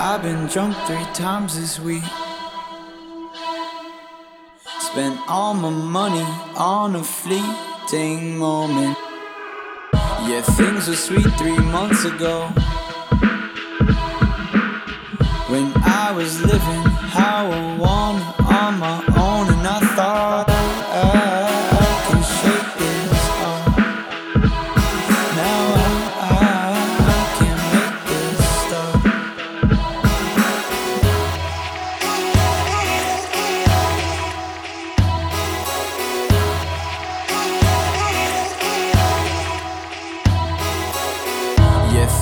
I've been drunk three times this week. Spent all my money on a fleeting moment. Yeah, things were sweet three months ago. When I was living how I wanted on my own, and I thought.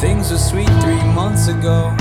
Things were sweet three months ago.